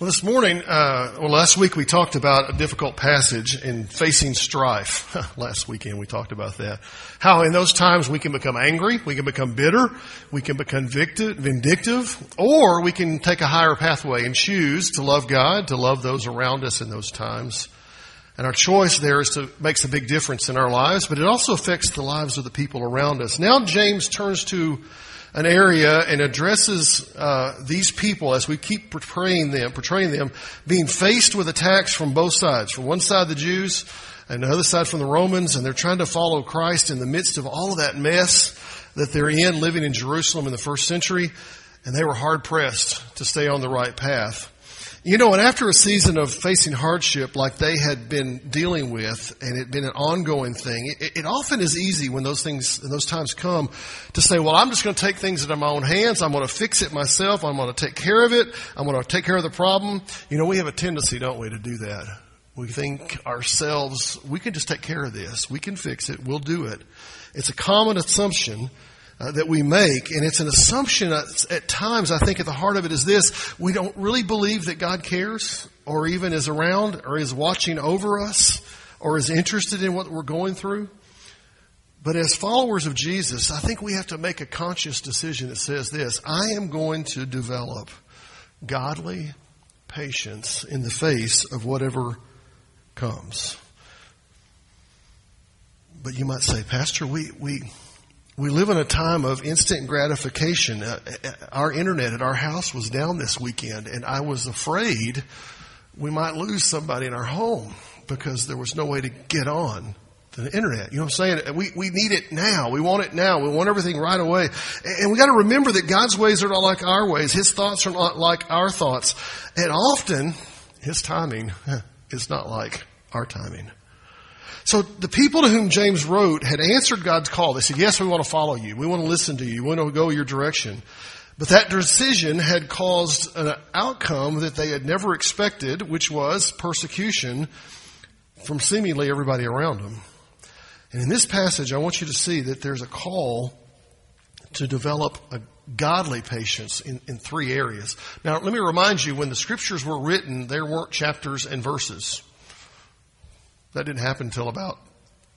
Well, this morning, uh, well, last week we talked about a difficult passage in facing strife. last weekend we talked about that. How in those times we can become angry, we can become bitter, we can become vindictive, or we can take a higher pathway and choose to love God, to love those around us in those times. And our choice there is to makes a big difference in our lives, but it also affects the lives of the people around us. Now James turns to an area and addresses uh, these people as we keep portraying them, portraying them being faced with attacks from both sides. From one side, the Jews, and the other side from the Romans, and they're trying to follow Christ in the midst of all of that mess that they're in, living in Jerusalem in the first century, and they were hard pressed to stay on the right path. You know, and after a season of facing hardship like they had been dealing with, and it had been an ongoing thing, it, it often is easy when those things, those times come, to say, well, I'm just going to take things into my own hands. I'm going to fix it myself. I'm going to take care of it. I'm going to take care of the problem. You know, we have a tendency, don't we, to do that. We think ourselves, we can just take care of this. We can fix it. We'll do it. It's a common assumption uh, that we make, and it's an assumption at, at times, I think at the heart of it is this, we don't really believe that God cares, or even is around, or is watching over us, or is interested in what we're going through. But as followers of Jesus, I think we have to make a conscious decision that says this, I am going to develop godly patience in the face of whatever comes. But you might say, Pastor, we, we, we live in a time of instant gratification. Uh, uh, our internet at our house was down this weekend, and I was afraid we might lose somebody in our home because there was no way to get on the internet. You know what I'm saying? We, we need it now. We want it now. We want everything right away. And we got to remember that God's ways are not like our ways. His thoughts are not like our thoughts. And often, His timing is not like our timing. So the people to whom James wrote had answered God's call. They said, yes, we want to follow you. We want to listen to you. We want to go your direction. But that decision had caused an outcome that they had never expected, which was persecution from seemingly everybody around them. And in this passage, I want you to see that there's a call to develop a godly patience in, in three areas. Now, let me remind you, when the scriptures were written, there weren't chapters and verses. That didn't happen until about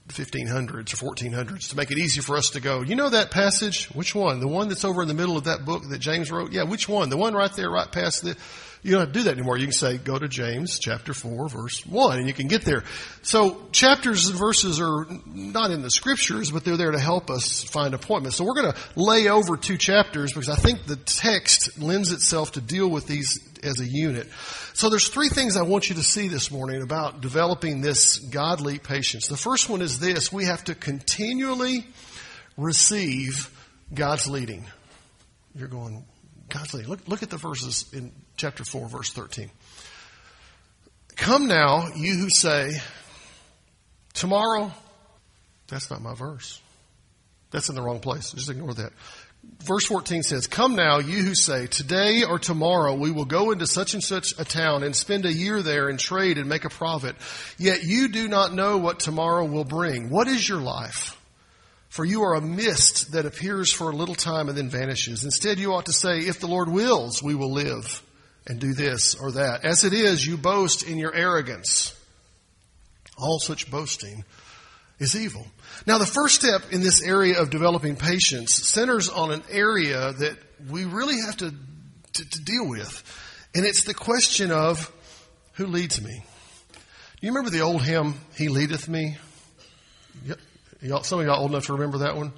the 1500s or 1400s to make it easy for us to go, you know that passage? Which one? The one that's over in the middle of that book that James wrote? Yeah, which one? The one right there, right past the, you don't have to do that anymore. You can say, go to James chapter 4 verse 1 and you can get there. So chapters and verses are not in the scriptures, but they're there to help us find appointments. So we're going to lay over two chapters because I think the text lends itself to deal with these as a unit. So there's three things I want you to see this morning about developing this godly patience. The first one is this. We have to continually receive God's leading. You're going, God's leading. Look, look at the verses in chapter 4, verse 13. Come now, you who say, tomorrow, that's not my verse. That's in the wrong place. Just ignore that verse 14 says, Come now, you who say, Today or tomorrow we will go into such and such a town and spend a year there and trade and make a profit. Yet you do not know what tomorrow will bring. What is your life? For you are a mist that appears for a little time and then vanishes. Instead, you ought to say, If the Lord wills, we will live and do this or that. As it is, you boast in your arrogance. All such boasting is evil. Now, the first step in this area of developing patience centers on an area that we really have to, to, to deal with. And it's the question of who leads me. Do you remember the old hymn, He Leadeth Me? Yep. Some of y'all old enough to remember that one?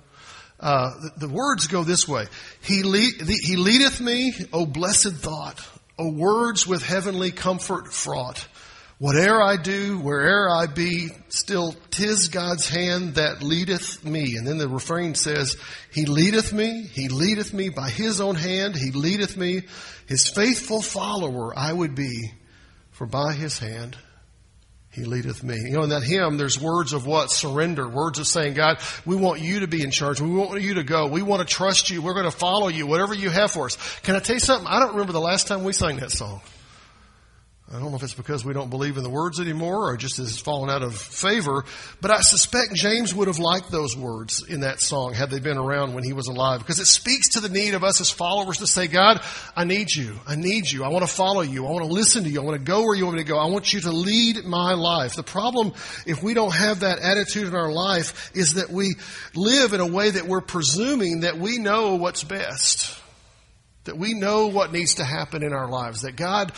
Uh, the, the, words go this way. He, lead, the, he leadeth me, O blessed thought, O words with heavenly comfort fraught. Whate'er I do, where'er I be, still tis God's hand that leadeth me. And then the refrain says, He leadeth me, He leadeth me by His own hand, He leadeth me. His faithful follower I would be, for by His hand He leadeth me. You know, in that hymn, there's words of what? Surrender. Words of saying, God, we want you to be in charge. We want you to go. We want to trust you. We're going to follow you, whatever you have for us. Can I tell you something? I don't remember the last time we sang that song. I don't know if it's because we don't believe in the words anymore or just has fallen out of favor, but I suspect James would have liked those words in that song had they been around when he was alive because it speaks to the need of us as followers to say, God, I need you. I need you. I want to follow you. I want to listen to you. I want to go where you want me to go. I want you to lead my life. The problem, if we don't have that attitude in our life, is that we live in a way that we're presuming that we know what's best. That we know what needs to happen in our lives. That God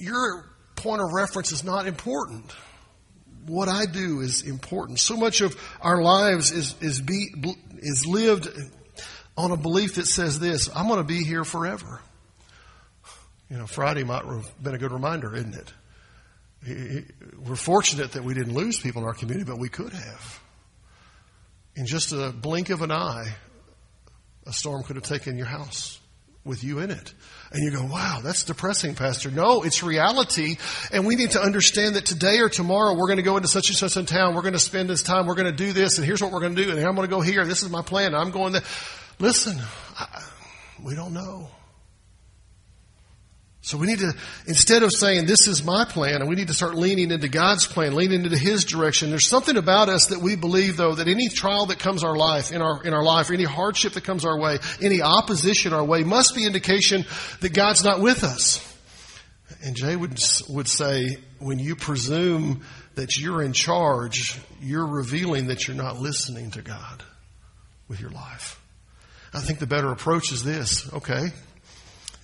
your point of reference is not important. What I do is important. So much of our lives is, is, be, is lived on a belief that says this I'm going to be here forever. You know, Friday might have been a good reminder, isn't it? We're fortunate that we didn't lose people in our community, but we could have. In just a blink of an eye, a storm could have taken your house with you in it. And you go, wow, that's depressing, Pastor. No, it's reality. And we need to understand that today or tomorrow we're going to go into such and such a town. We're going to spend this time. We're going to do this. And here's what we're going to do. And I'm going to go here. This is my plan. I'm going there. Listen, I, we don't know. So we need to, instead of saying, this is my plan, and we need to start leaning into God's plan, leaning into His direction. There's something about us that we believe, though, that any trial that comes our life, in our, in our life, or any hardship that comes our way, any opposition our way, must be indication that God's not with us. And Jay would, would say, when you presume that you're in charge, you're revealing that you're not listening to God with your life. I think the better approach is this, okay?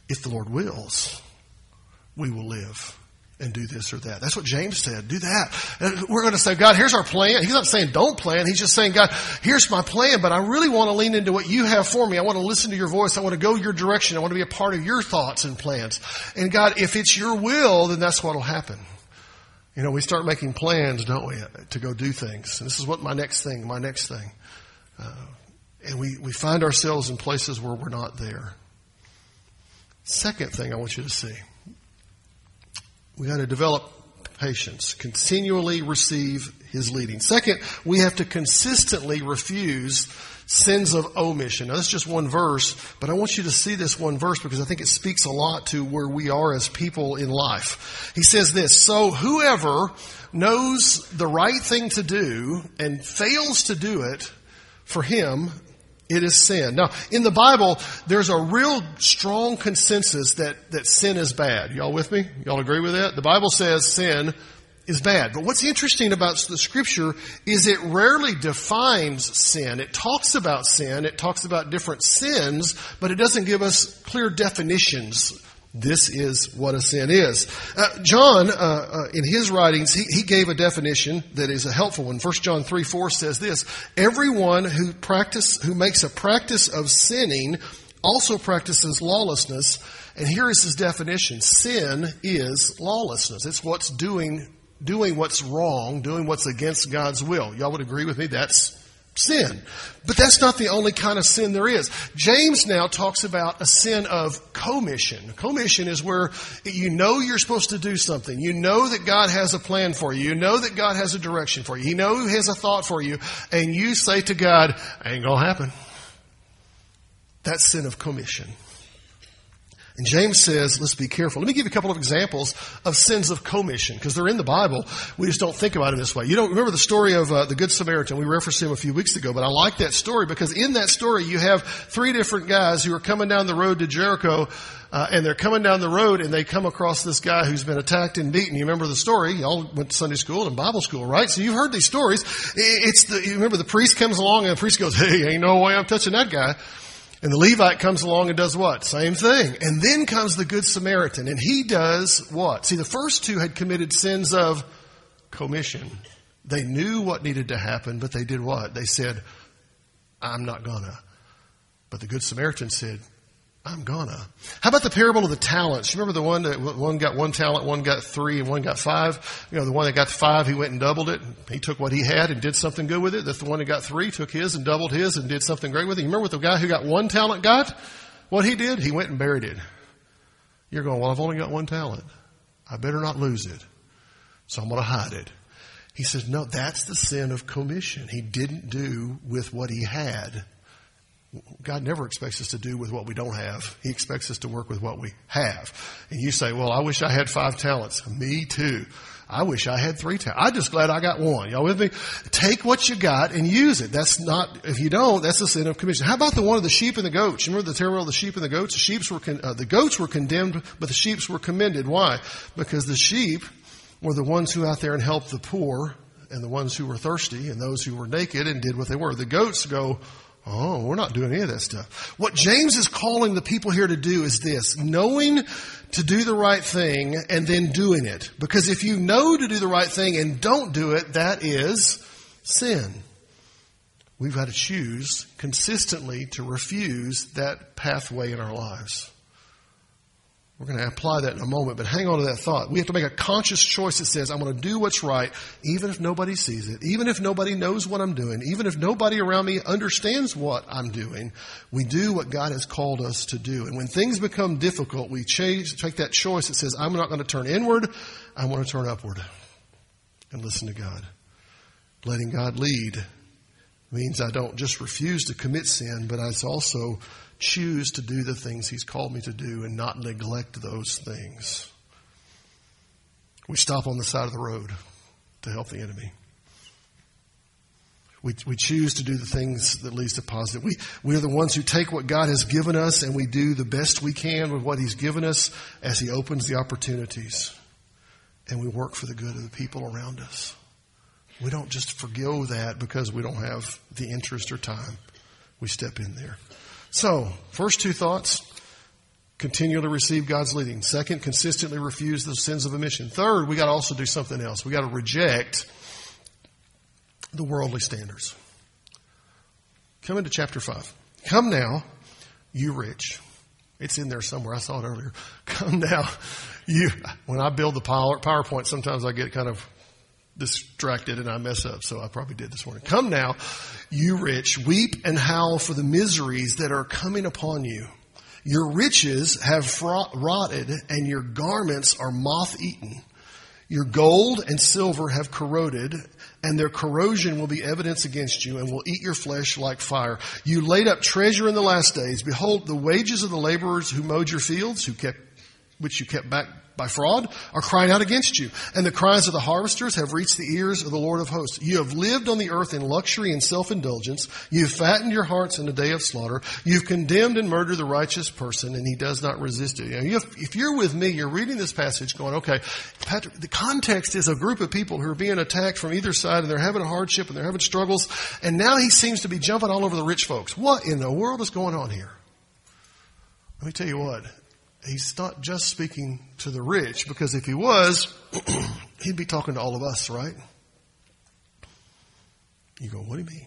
If the Lord wills, we will live and do this or that. That's what James said. Do that. And we're going to say, God, here's our plan. He's not saying don't plan. He's just saying, God, here's my plan, but I really want to lean into what you have for me. I want to listen to your voice. I want to go your direction. I want to be a part of your thoughts and plans. And God, if it's your will, then that's what will happen. You know, we start making plans, don't we, to go do things. And this is what my next thing, my next thing. Uh, and we, we find ourselves in places where we're not there. Second thing I want you to see we got to develop patience, continually receive his leading. Second, we have to consistently refuse sins of omission. Now, that's just one verse, but I want you to see this one verse because I think it speaks a lot to where we are as people in life. He says this, so whoever knows the right thing to do and fails to do it, for him, it is sin. Now, in the Bible, there's a real strong consensus that, that sin is bad. Y'all with me? Y'all agree with that? The Bible says sin is bad. But what's interesting about the scripture is it rarely defines sin. It talks about sin, it talks about different sins, but it doesn't give us clear definitions this is what a sin is. Uh, John, uh, uh, in his writings, he, he gave a definition that is a helpful one. 1 John 3 4 says this Everyone who practice, who makes a practice of sinning also practices lawlessness. And here is his definition sin is lawlessness. It's what's doing, doing what's wrong, doing what's against God's will. Y'all would agree with me? That's sin. But that's not the only kind of sin there is. James now talks about a sin of commission. Commission is where you know you're supposed to do something. You know that God has a plan for you. You know that God has a direction for you. He knows He has a thought for you. And you say to God, ain't gonna happen. That's sin of commission. And James says, let's be careful. Let me give you a couple of examples of sins of commission, because they're in the Bible. We just don't think about it this way. You don't remember the story of uh, the Good Samaritan. We referenced him a few weeks ago, but I like that story because in that story you have three different guys who are coming down the road to Jericho, uh, and they're coming down the road and they come across this guy who's been attacked and beaten. You remember the story? Y'all went to Sunday school and Bible school, right? So you've heard these stories. It's the, you remember the priest comes along and the priest goes, hey, ain't no way I'm touching that guy. And the Levite comes along and does what? Same thing. And then comes the Good Samaritan, and he does what? See, the first two had committed sins of commission. They knew what needed to happen, but they did what? They said, I'm not gonna. But the Good Samaritan said, I'm gonna. How about the parable of the talents? You remember the one that one got one talent, one got three, and one got five? You know, the one that got five, he went and doubled it. He took what he had and did something good with it. The one that got three took his and doubled his and did something great with it. You remember what the guy who got one talent got? What he did? He went and buried it. You're going, well, I've only got one talent. I better not lose it. So I'm going to hide it. He says, no, that's the sin of commission. He didn't do with what he had God never expects us to do with what we don't have. He expects us to work with what we have. And you say, well, I wish I had five talents. Me too. I wish I had three talents. I'm just glad I got one. Y'all with me? Take what you got and use it. That's not, if you don't, that's a sin of commission. How about the one of the sheep and the goats? Remember the terrible of the sheep and the goats? The sheep were, con- uh, the goats were condemned, but the sheep were commended. Why? Because the sheep were the ones who out there and helped the poor and the ones who were thirsty and those who were naked and did what they were. The goats go, Oh, we're not doing any of that stuff. What James is calling the people here to do is this, knowing to do the right thing and then doing it. Because if you know to do the right thing and don't do it, that is sin. We've got to choose consistently to refuse that pathway in our lives. We're going to apply that in a moment, but hang on to that thought. We have to make a conscious choice that says, I'm going to do what's right, even if nobody sees it, even if nobody knows what I'm doing, even if nobody around me understands what I'm doing. We do what God has called us to do. And when things become difficult, we change, take that choice that says, I'm not going to turn inward, I want to turn upward and listen to God. Letting God lead means I don't just refuse to commit sin, but I also choose to do the things He's called me to do and not neglect those things. We stop on the side of the road to help the enemy. We, we choose to do the things that leads to positive. We, we are the ones who take what God has given us and we do the best we can with what He's given us as He opens the opportunities. And we work for the good of the people around us. We don't just forego that because we don't have the interest or time. We step in there. So, first two thoughts continue to receive God's leading. Second, consistently refuse the sins of omission. Third, we got to also do something else. We got to reject the worldly standards. Come into chapter 5. Come now, you rich. It's in there somewhere. I saw it earlier. Come now, you. When I build the PowerPoint, sometimes I get kind of distracted and I mess up, so I probably did this morning. Come now, you rich, weep and howl for the miseries that are coming upon you. Your riches have rotted and your garments are moth eaten. Your gold and silver have corroded and their corrosion will be evidence against you and will eat your flesh like fire. You laid up treasure in the last days. Behold, the wages of the laborers who mowed your fields, who kept, which you kept back by fraud are crying out against you. And the cries of the harvesters have reached the ears of the Lord of hosts. You have lived on the earth in luxury and self-indulgence. You've fattened your hearts in the day of slaughter. You've condemned and murdered the righteous person, and he does not resist it. You know, if you're with me, you're reading this passage going, okay, Patrick, the context is a group of people who are being attacked from either side, and they're having a hardship, and they're having struggles, and now he seems to be jumping all over the rich folks. What in the world is going on here? Let me tell you what he's not just speaking to the rich, because if he was, he'd be talking to all of us, right? You go, what do you mean?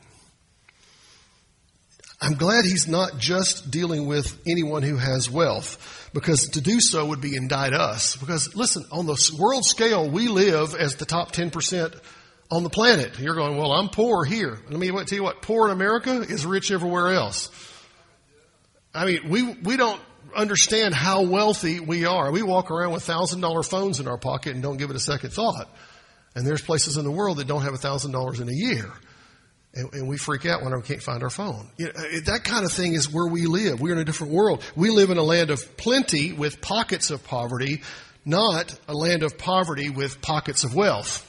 I'm glad he's not just dealing with anyone who has wealth, because to do so would be indict us. Because listen, on the world scale, we live as the top 10% on the planet. You're going, well, I'm poor here. Let me tell you what, poor in America is rich everywhere else. I mean, we, we don't understand how wealthy we are. We walk around with thousand dollar phones in our pocket and don't give it a second thought. And there's places in the world that don't have a thousand dollars in a year. And, and, we freak out when we can't find our phone. You know, that kind of thing is where we live. We're in a different world. We live in a land of plenty with pockets of poverty, not a land of poverty with pockets of wealth.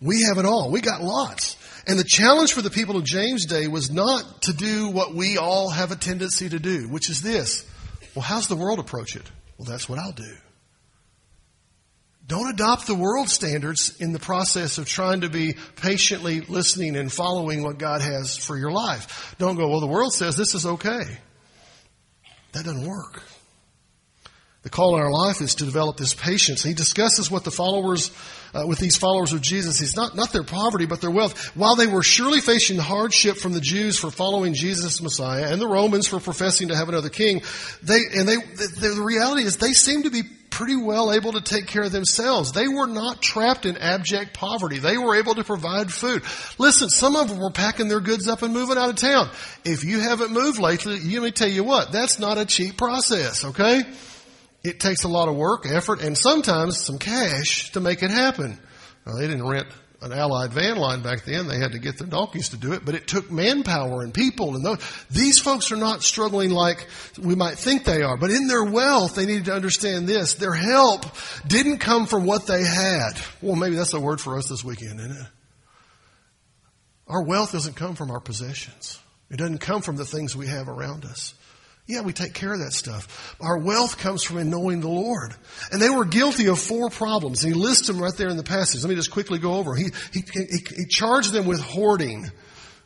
We have it all. We got lots. And the challenge for the people of James' day was not to do what we all have a tendency to do, which is this well, how's the world approach it? Well, that's what I'll do. Don't adopt the world standards in the process of trying to be patiently listening and following what God has for your life. Don't go, well, the world says this is okay. That doesn't work. The call in our life is to develop this patience. He discusses what the followers, uh, with these followers of Jesus, he's not, not their poverty, but their wealth. While they were surely facing hardship from the Jews for following Jesus Messiah and the Romans for professing to have another king, they, and they, the, the reality is they seem to be pretty well able to take care of themselves. They were not trapped in abject poverty. They were able to provide food. Listen, some of them were packing their goods up and moving out of town. If you haven't moved lately, let me tell you what, that's not a cheap process, okay? It takes a lot of work, effort, and sometimes some cash to make it happen. Now, they didn't rent an Allied van line back then. They had to get their donkeys to do it, but it took manpower and people. And those, these folks are not struggling like we might think they are, but in their wealth, they needed to understand this. Their help didn't come from what they had. Well, maybe that's a word for us this weekend, isn't it? Our wealth doesn't come from our possessions. It doesn't come from the things we have around us. Yeah, we take care of that stuff. Our wealth comes from in knowing the Lord. And they were guilty of four problems. And he lists them right there in the passage. Let me just quickly go over. He, he, he, he charged them with hoarding.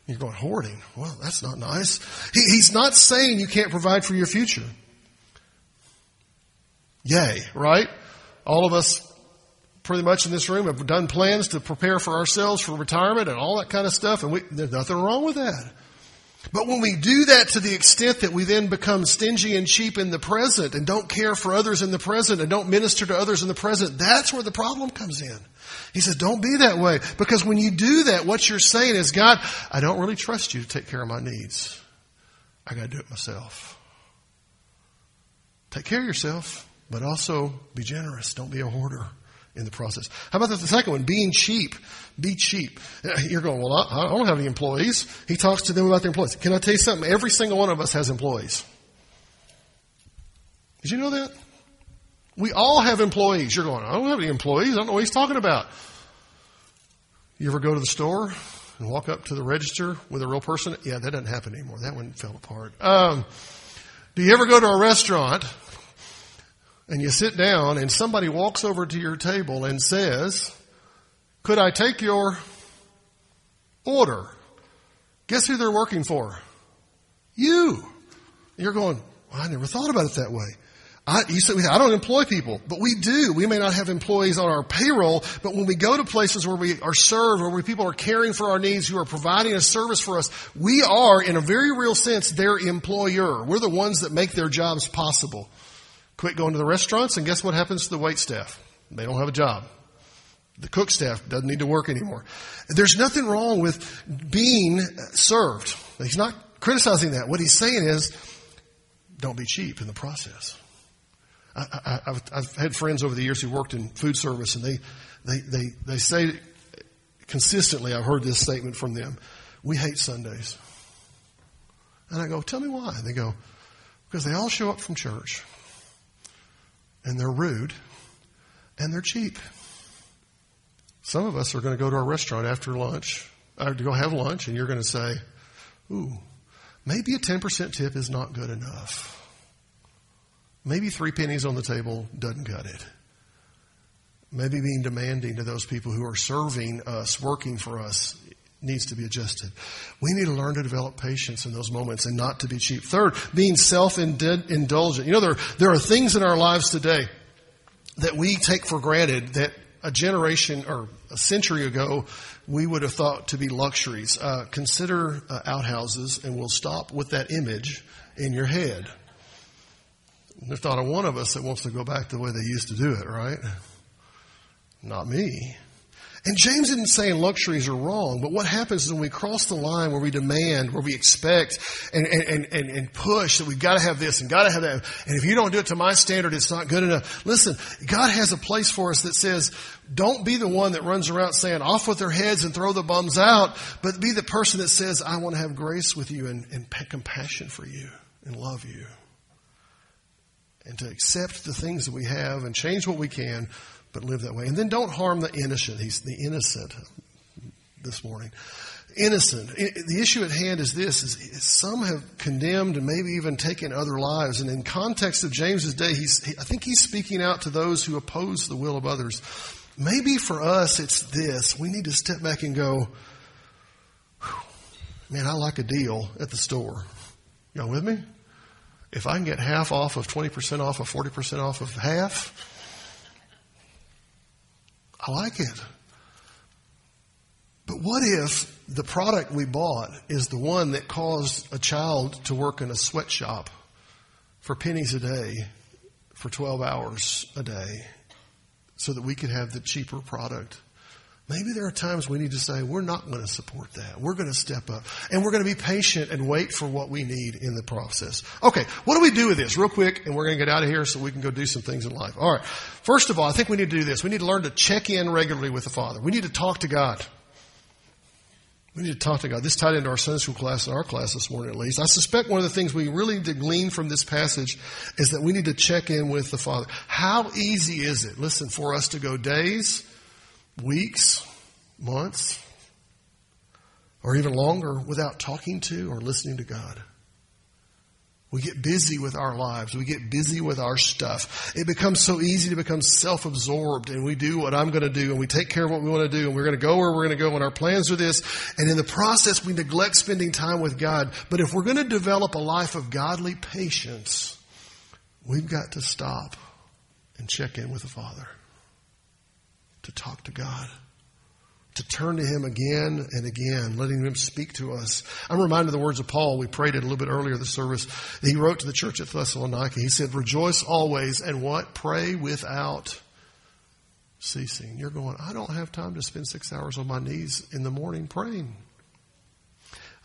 You're going, hoarding? Well, that's not nice. He, he's not saying you can't provide for your future. Yay, right? All of us pretty much in this room have done plans to prepare for ourselves for retirement and all that kind of stuff. And we, there's nothing wrong with that. But when we do that to the extent that we then become stingy and cheap in the present and don't care for others in the present and don't minister to others in the present, that's where the problem comes in. He says, don't be that way. Because when you do that, what you're saying is, God, I don't really trust you to take care of my needs. I gotta do it myself. Take care of yourself, but also be generous. Don't be a hoarder in the process. How about the second one? Being cheap. Be cheap. You're going, well, I don't have any employees. He talks to them about their employees. Can I tell you something? Every single one of us has employees. Did you know that? We all have employees. You're going, I don't have any employees. I don't know what he's talking about. You ever go to the store and walk up to the register with a real person? Yeah, that doesn't happen anymore. That one fell apart. Um, do you ever go to a restaurant and you sit down and somebody walks over to your table and says, could I take your order? Guess who they're working for? You. You're going, well, I never thought about it that way. I, you said, I don't employ people, but we do. We may not have employees on our payroll, but when we go to places where we are served, where people are caring for our needs, who are providing a service for us, we are, in a very real sense, their employer. We're the ones that make their jobs possible. Quit going to the restaurants, and guess what happens to the wait staff? They don't have a job. The cook staff doesn't need to work anymore. There's nothing wrong with being served. He's not criticizing that. What he's saying is, don't be cheap in the process. I, have had friends over the years who worked in food service, and they, they, they, they say consistently, I've heard this statement from them we hate Sundays. And I go, tell me why. And they go, because they all show up from church and they're rude and they're cheap. Some of us are going to go to a restaurant after lunch, or to go have lunch, and you're going to say, ooh, maybe a 10% tip is not good enough. Maybe three pennies on the table doesn't cut it. Maybe being demanding to those people who are serving us, working for us, needs to be adjusted. We need to learn to develop patience in those moments and not to be cheap. Third, being self-indulgent. You know, there, there are things in our lives today that we take for granted that a generation or a century ago we would have thought to be luxuries. Uh, consider uh, outhouses, and we'll stop with that image in your head. There's not a one of us that wants to go back to the way they used to do it, right? Not me. And James isn't saying luxuries are wrong, but what happens is when we cross the line where we demand, where we expect and, and, and, and push that we've got to have this and got to have that, and if you don't do it to my standard, it's not good enough. Listen, God has a place for us that says, don't be the one that runs around saying off with their heads and throw the bums out, but be the person that says, I want to have grace with you and, and compassion for you and love you. And to accept the things that we have and change what we can but live that way. And then don't harm the innocent. He's the innocent this morning. Innocent. The issue at hand is this, is some have condemned and maybe even taken other lives. And in context of James's day, he's, I think he's speaking out to those who oppose the will of others. Maybe for us, it's this. We need to step back and go, man, I like a deal at the store. Y'all with me? If I can get half off of 20% off of 40% off of half, I like it. But what if the product we bought is the one that caused a child to work in a sweatshop for pennies a day for 12 hours a day so that we could have the cheaper product? Maybe there are times we need to say, we're not going to support that. We're going to step up. And we're going to be patient and wait for what we need in the process. Okay, what do we do with this? Real quick, and we're going to get out of here so we can go do some things in life. All right. First of all, I think we need to do this. We need to learn to check in regularly with the Father. We need to talk to God. We need to talk to God. This tied into our Sunday school class and our class this morning at least. I suspect one of the things we really need to glean from this passage is that we need to check in with the Father. How easy is it, listen, for us to go days, weeks, months, or even longer without talking to or listening to God. We get busy with our lives. We get busy with our stuff. It becomes so easy to become self-absorbed and we do what I'm going to do and we take care of what we want to do and we're going to go where we're going to go and our plans are this. And in the process, we neglect spending time with God. But if we're going to develop a life of godly patience, we've got to stop and check in with the Father to talk to God, to turn to Him again and again, letting Him speak to us. I'm reminded of the words of Paul. We prayed it a little bit earlier this service. He wrote to the church at Thessalonica. He said, Rejoice always and what? Pray without ceasing. You're going, I don't have time to spend six hours on my knees in the morning praying.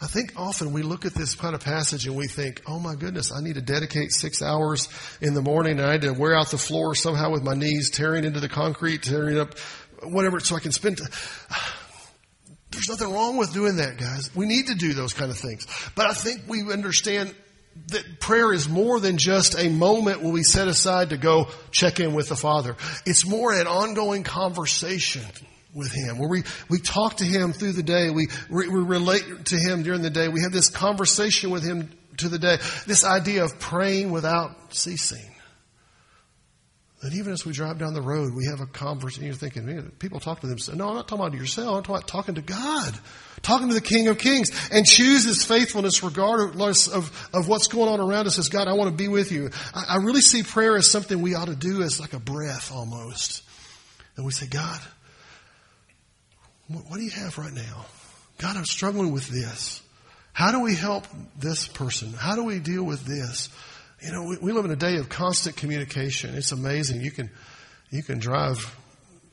I think often we look at this kind of passage and we think, oh my goodness, I need to dedicate six hours in the morning and I need to wear out the floor somehow with my knees tearing into the concrete, tearing up whatever, so I can spend. There's nothing wrong with doing that, guys. We need to do those kind of things. But I think we understand that prayer is more than just a moment when we set aside to go check in with the Father. It's more an ongoing conversation with Him, where we, we talk to Him through the day. We, we relate to Him during the day. We have this conversation with Him to the day. This idea of praying without ceasing. That even as we drive down the road, we have a conversation. You're thinking, people talk to themselves. No, I'm not talking about yourself. I'm talking about talking to God, talking to the King of Kings, and choose His faithfulness regardless of, of what's going on around us. As God, I want to be with you. I, I really see prayer as something we ought to do as like a breath almost. And we say, God, what do you have right now? God, I'm struggling with this. How do we help this person? How do we deal with this? You know, we, we live in a day of constant communication. It's amazing. You can, you can drive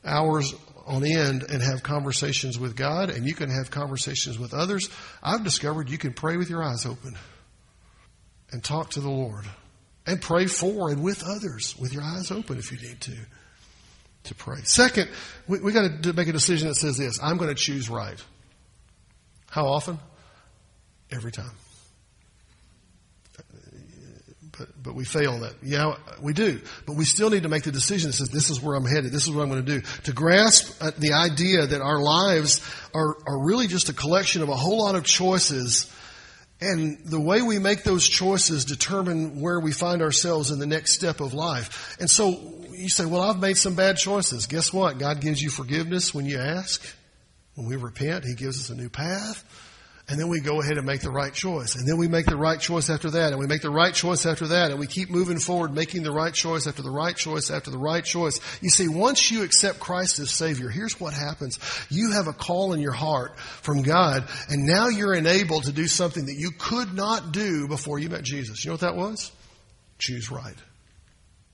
hours on end and have conversations with God, and you can have conversations with others. I've discovered you can pray with your eyes open and talk to the Lord and pray for and with others with your eyes open if you need to to pray. Second, we, we got to make a decision that says this I'm going to choose right. How often? Every time. But, but we fail that. Yeah, we do. But we still need to make the decision that says, this is where I'm headed. This is what I'm going to do. To grasp the idea that our lives are, are really just a collection of a whole lot of choices and the way we make those choices determine where we find ourselves in the next step of life. And so you say, well, I've made some bad choices. Guess what? God gives you forgiveness when you ask. When we repent, He gives us a new path. And then we go ahead and make the right choice. And then we make the right choice after that. And we make the right choice after that. And we keep moving forward, making the right choice after the right choice after the right choice. You see, once you accept Christ as Savior, here's what happens. You have a call in your heart from God. And now you're enabled to do something that you could not do before you met Jesus. You know what that was? Choose right.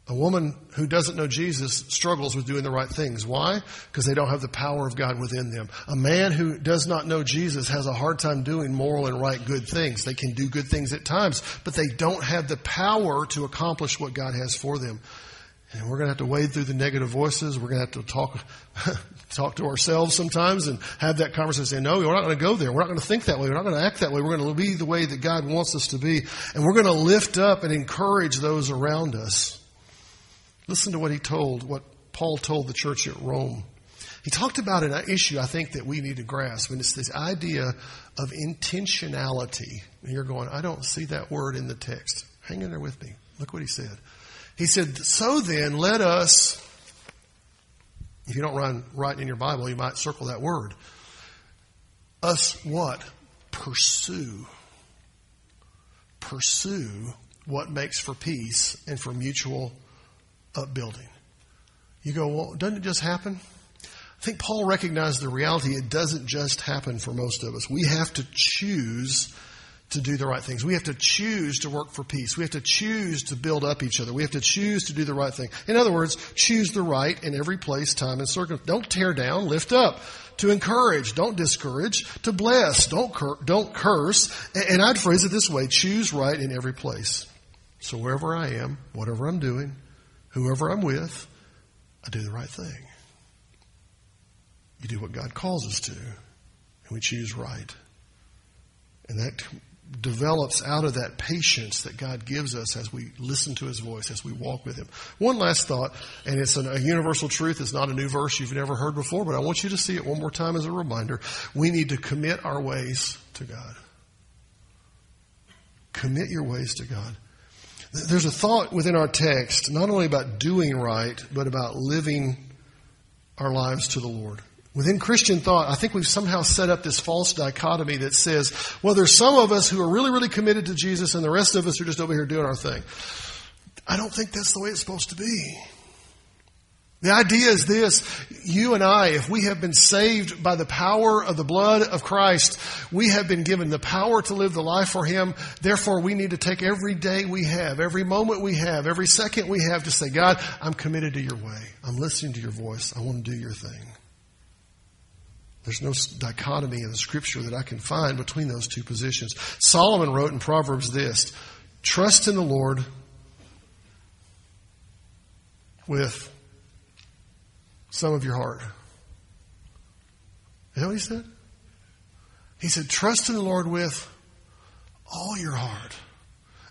A woman who doesn't know Jesus struggles with doing the right things. Why? Because they don't have the power of God within them. A man who does not know Jesus has a hard time doing moral and right good things. They can do good things at times, but they don't have the power to accomplish what God has for them. And we're going to have to wade through the negative voices. We're going to have to talk, talk to ourselves sometimes and have that conversation. Say, no, we're not going to go there. We're not going to think that way. We're not going to act that way. We're going to be the way that God wants us to be. And we're going to lift up and encourage those around us. Listen to what he told, what Paul told the church at Rome. He talked about an issue I think that we need to grasp, and it's this idea of intentionality. And you're going, I don't see that word in the text. Hang in there with me. Look what he said. He said, So then, let us, if you don't run right in your Bible, you might circle that word. Us what? Pursue. Pursue what makes for peace and for mutual upbuilding. You go, well, doesn't it just happen? I think Paul recognized the reality it doesn't just happen for most of us. We have to choose to do the right things. We have to choose to work for peace. We have to choose to build up each other. We have to choose to do the right thing. In other words, choose the right in every place, time, and circumstance. Don't tear down, lift up. To encourage, don't discourage. To bless, don't cur- don't curse. And I'd phrase it this way: choose right in every place. So wherever I am, whatever I'm doing, whoever I'm with, I do the right thing. You do what God calls us to, and we choose right. And that develops out of that patience that God gives us as we listen to His voice, as we walk with Him. One last thought, and it's a universal truth. It's not a new verse you've never heard before, but I want you to see it one more time as a reminder. We need to commit our ways to God. Commit your ways to God. There's a thought within our text, not only about doing right, but about living our lives to the Lord. Within Christian thought, I think we've somehow set up this false dichotomy that says, well, there's some of us who are really, really committed to Jesus and the rest of us are just over here doing our thing. I don't think that's the way it's supposed to be. The idea is this, you and I, if we have been saved by the power of the blood of Christ, we have been given the power to live the life for Him. Therefore, we need to take every day we have, every moment we have, every second we have to say, God, I'm committed to your way. I'm listening to your voice. I want to do your thing. There's no dichotomy in the scripture that I can find between those two positions. Solomon wrote in Proverbs this Trust in the Lord with some of your heart. Is that what he said? He said, Trust in the Lord with all your heart.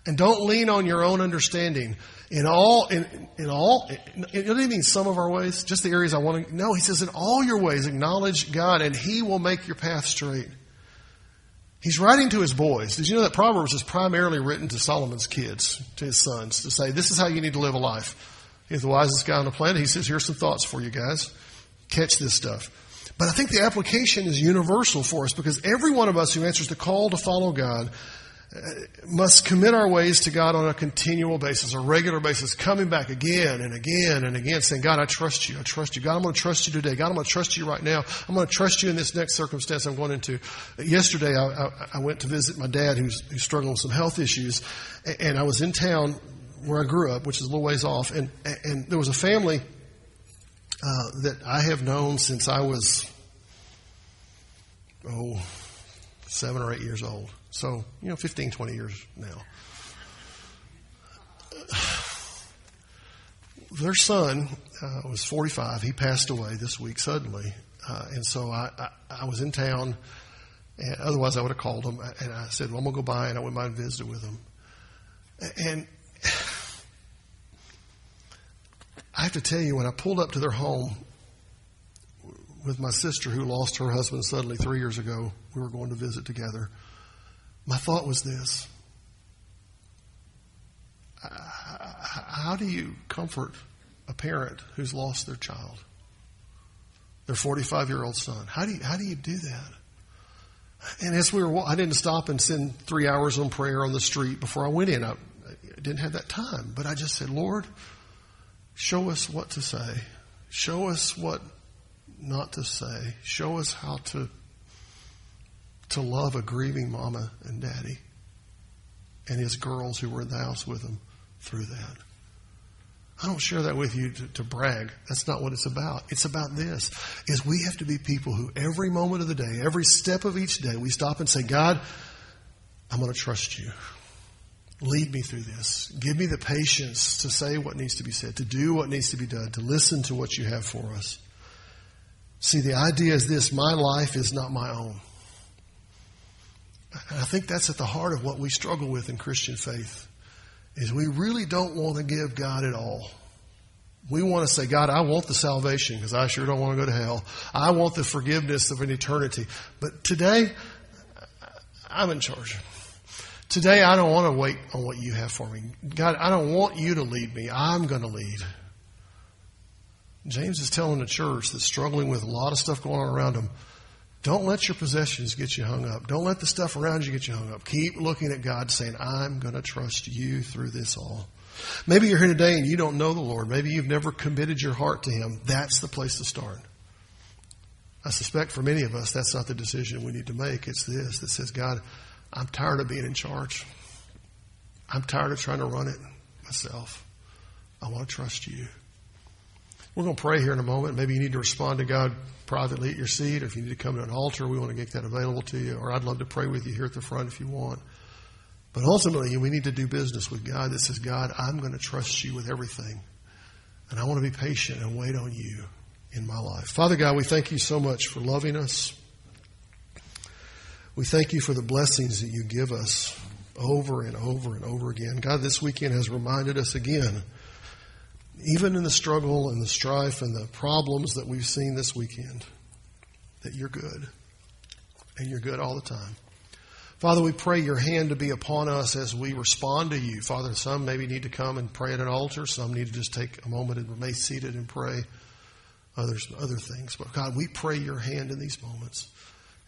And don't lean on your own understanding. In all, in, in all, it doesn't mean some of our ways, just the areas I want to. No, he says, in all your ways, acknowledge God, and He will make your path straight. He's writing to his boys. Did you know that Proverbs is primarily written to Solomon's kids, to his sons, to say, this is how you need to live a life. He's the wisest guy on the planet. He says, here's some thoughts for you guys. Catch this stuff. But I think the application is universal for us because every one of us who answers the call to follow God uh, must commit our ways to God on a continual basis, a regular basis, coming back again and again and again, saying, God, I trust you. I trust you. God, I'm going to trust you today. God, I'm going to trust you right now. I'm going to trust you in this next circumstance I'm going into. Yesterday, I, I, I went to visit my dad who's, who's struggling with some health issues, and I was in town where I grew up, which is a little ways off, and, and there was a family uh, that I have known since I was, oh, seven or eight years old. So, you know, 15, 20 years now. Their son uh, was 45. He passed away this week suddenly. Uh, and so I, I, I, was in town, and otherwise I would have called him. And I said, well, I'm to go by, and I went by and visited with him. And I have to tell you, when I pulled up to their home with my sister who lost her husband suddenly three years ago, we were going to visit together. My thought was this How do you comfort a parent who's lost their child, their 45 year old son? How do, you, how do you do that? And as we were, I didn't stop and send three hours on prayer on the street before I went in. I, I didn't have that time, but I just said, Lord, show us what to say. Show us what not to say. Show us how to to love a grieving mama and daddy and his girls who were in the house with him through that. I don't share that with you to, to, brag. That's not what it's about. It's about this, is we have to be people who every moment of the day, every step of each day, we stop and say, God, I'm going to trust you. Lead me through this. Give me the patience to say what needs to be said, to do what needs to be done, to listen to what you have for us. See, the idea is this, my life is not my own. And I think that's at the heart of what we struggle with in Christian faith is we really don't want to give God it all. We want to say, God, I want the salvation because I sure don't want to go to hell. I want the forgiveness of an eternity. But today, I'm in charge. Today, I don't want to wait on what you have for me. God, I don't want you to lead me. I'm going to lead. James is telling the church that's struggling with a lot of stuff going on around them, don't let your possessions get you hung up. Don't let the stuff around you get you hung up. Keep looking at God saying, I'm going to trust you through this all. Maybe you're here today and you don't know the Lord. Maybe you've never committed your heart to Him. That's the place to start. I suspect for many of us, that's not the decision we need to make. It's this that says, God, I'm tired of being in charge. I'm tired of trying to run it myself. I want to trust you. We're going to pray here in a moment. Maybe you need to respond to God privately at your seat, or if you need to come to an altar, we want to get that available to you. Or I'd love to pray with you here at the front if you want. But ultimately, we need to do business with God that says, God, I'm going to trust you with everything. And I want to be patient and wait on you in my life. Father God, we thank you so much for loving us. We thank you for the blessings that you give us over and over and over again. God, this weekend has reminded us again, even in the struggle and the strife and the problems that we've seen this weekend, that you're good. And you're good all the time. Father, we pray your hand to be upon us as we respond to you. Father, some maybe need to come and pray at an altar. Some need to just take a moment and remain seated and pray. Others, other things. But God, we pray your hand in these moments.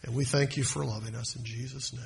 And we thank you for loving us in Jesus' name.